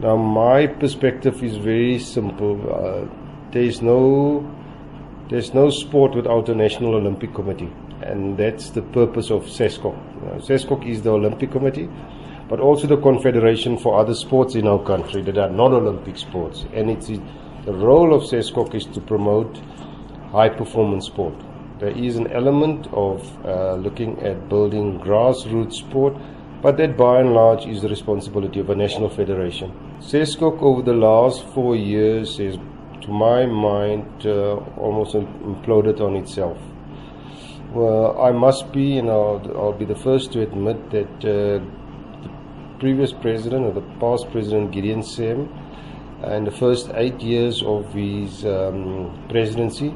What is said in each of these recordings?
Now, my perspective is very simple. Uh, there's no there's no sport without a National Olympic Committee, and that's the purpose of SASCOC. Uh, SASCOC is the Olympic Committee, but also the confederation for other sports in our country that are not Olympic sports. And it's the role of SASCOC is to promote high performance sport. There is an element of uh, looking at building grassroots sport, but that by and large is the responsibility of a national federation. SASCOC over the last four years has to my mind, uh, almost imploded on itself. Well, I must be, and I'll, I'll be the first to admit that uh, the previous president, or the past president, Gideon Sam, and the first eight years of his um, presidency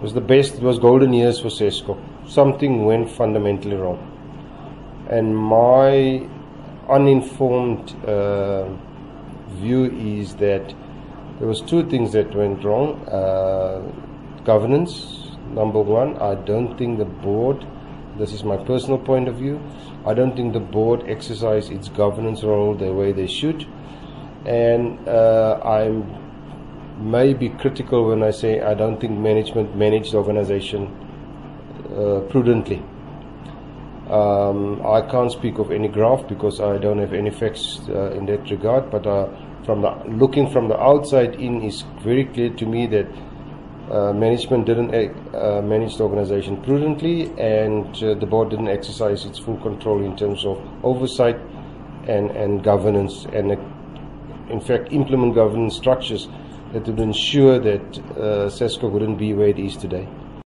was the best, it was golden years for SASCOC. Something went fundamentally wrong. And my uninformed uh, view is that there was two things that went wrong. Uh, governance, number one. I don't think the board. This is my personal point of view. I don't think the board exercised its governance role the way they should, and uh, I'm may be critical when I say I don't think management managed the organization uh, prudently. Um, I can't speak of any graph because I don't have any facts uh, in that regard, but uh, from the looking from the outside in is very clear to me that uh, management didn't uh, manage the organization prudently and uh, the board didn't exercise its full control in terms of oversight and, and governance and uh, in fact implement governance structures that would ensure that uh, SASCOC wouldn't be where it is today.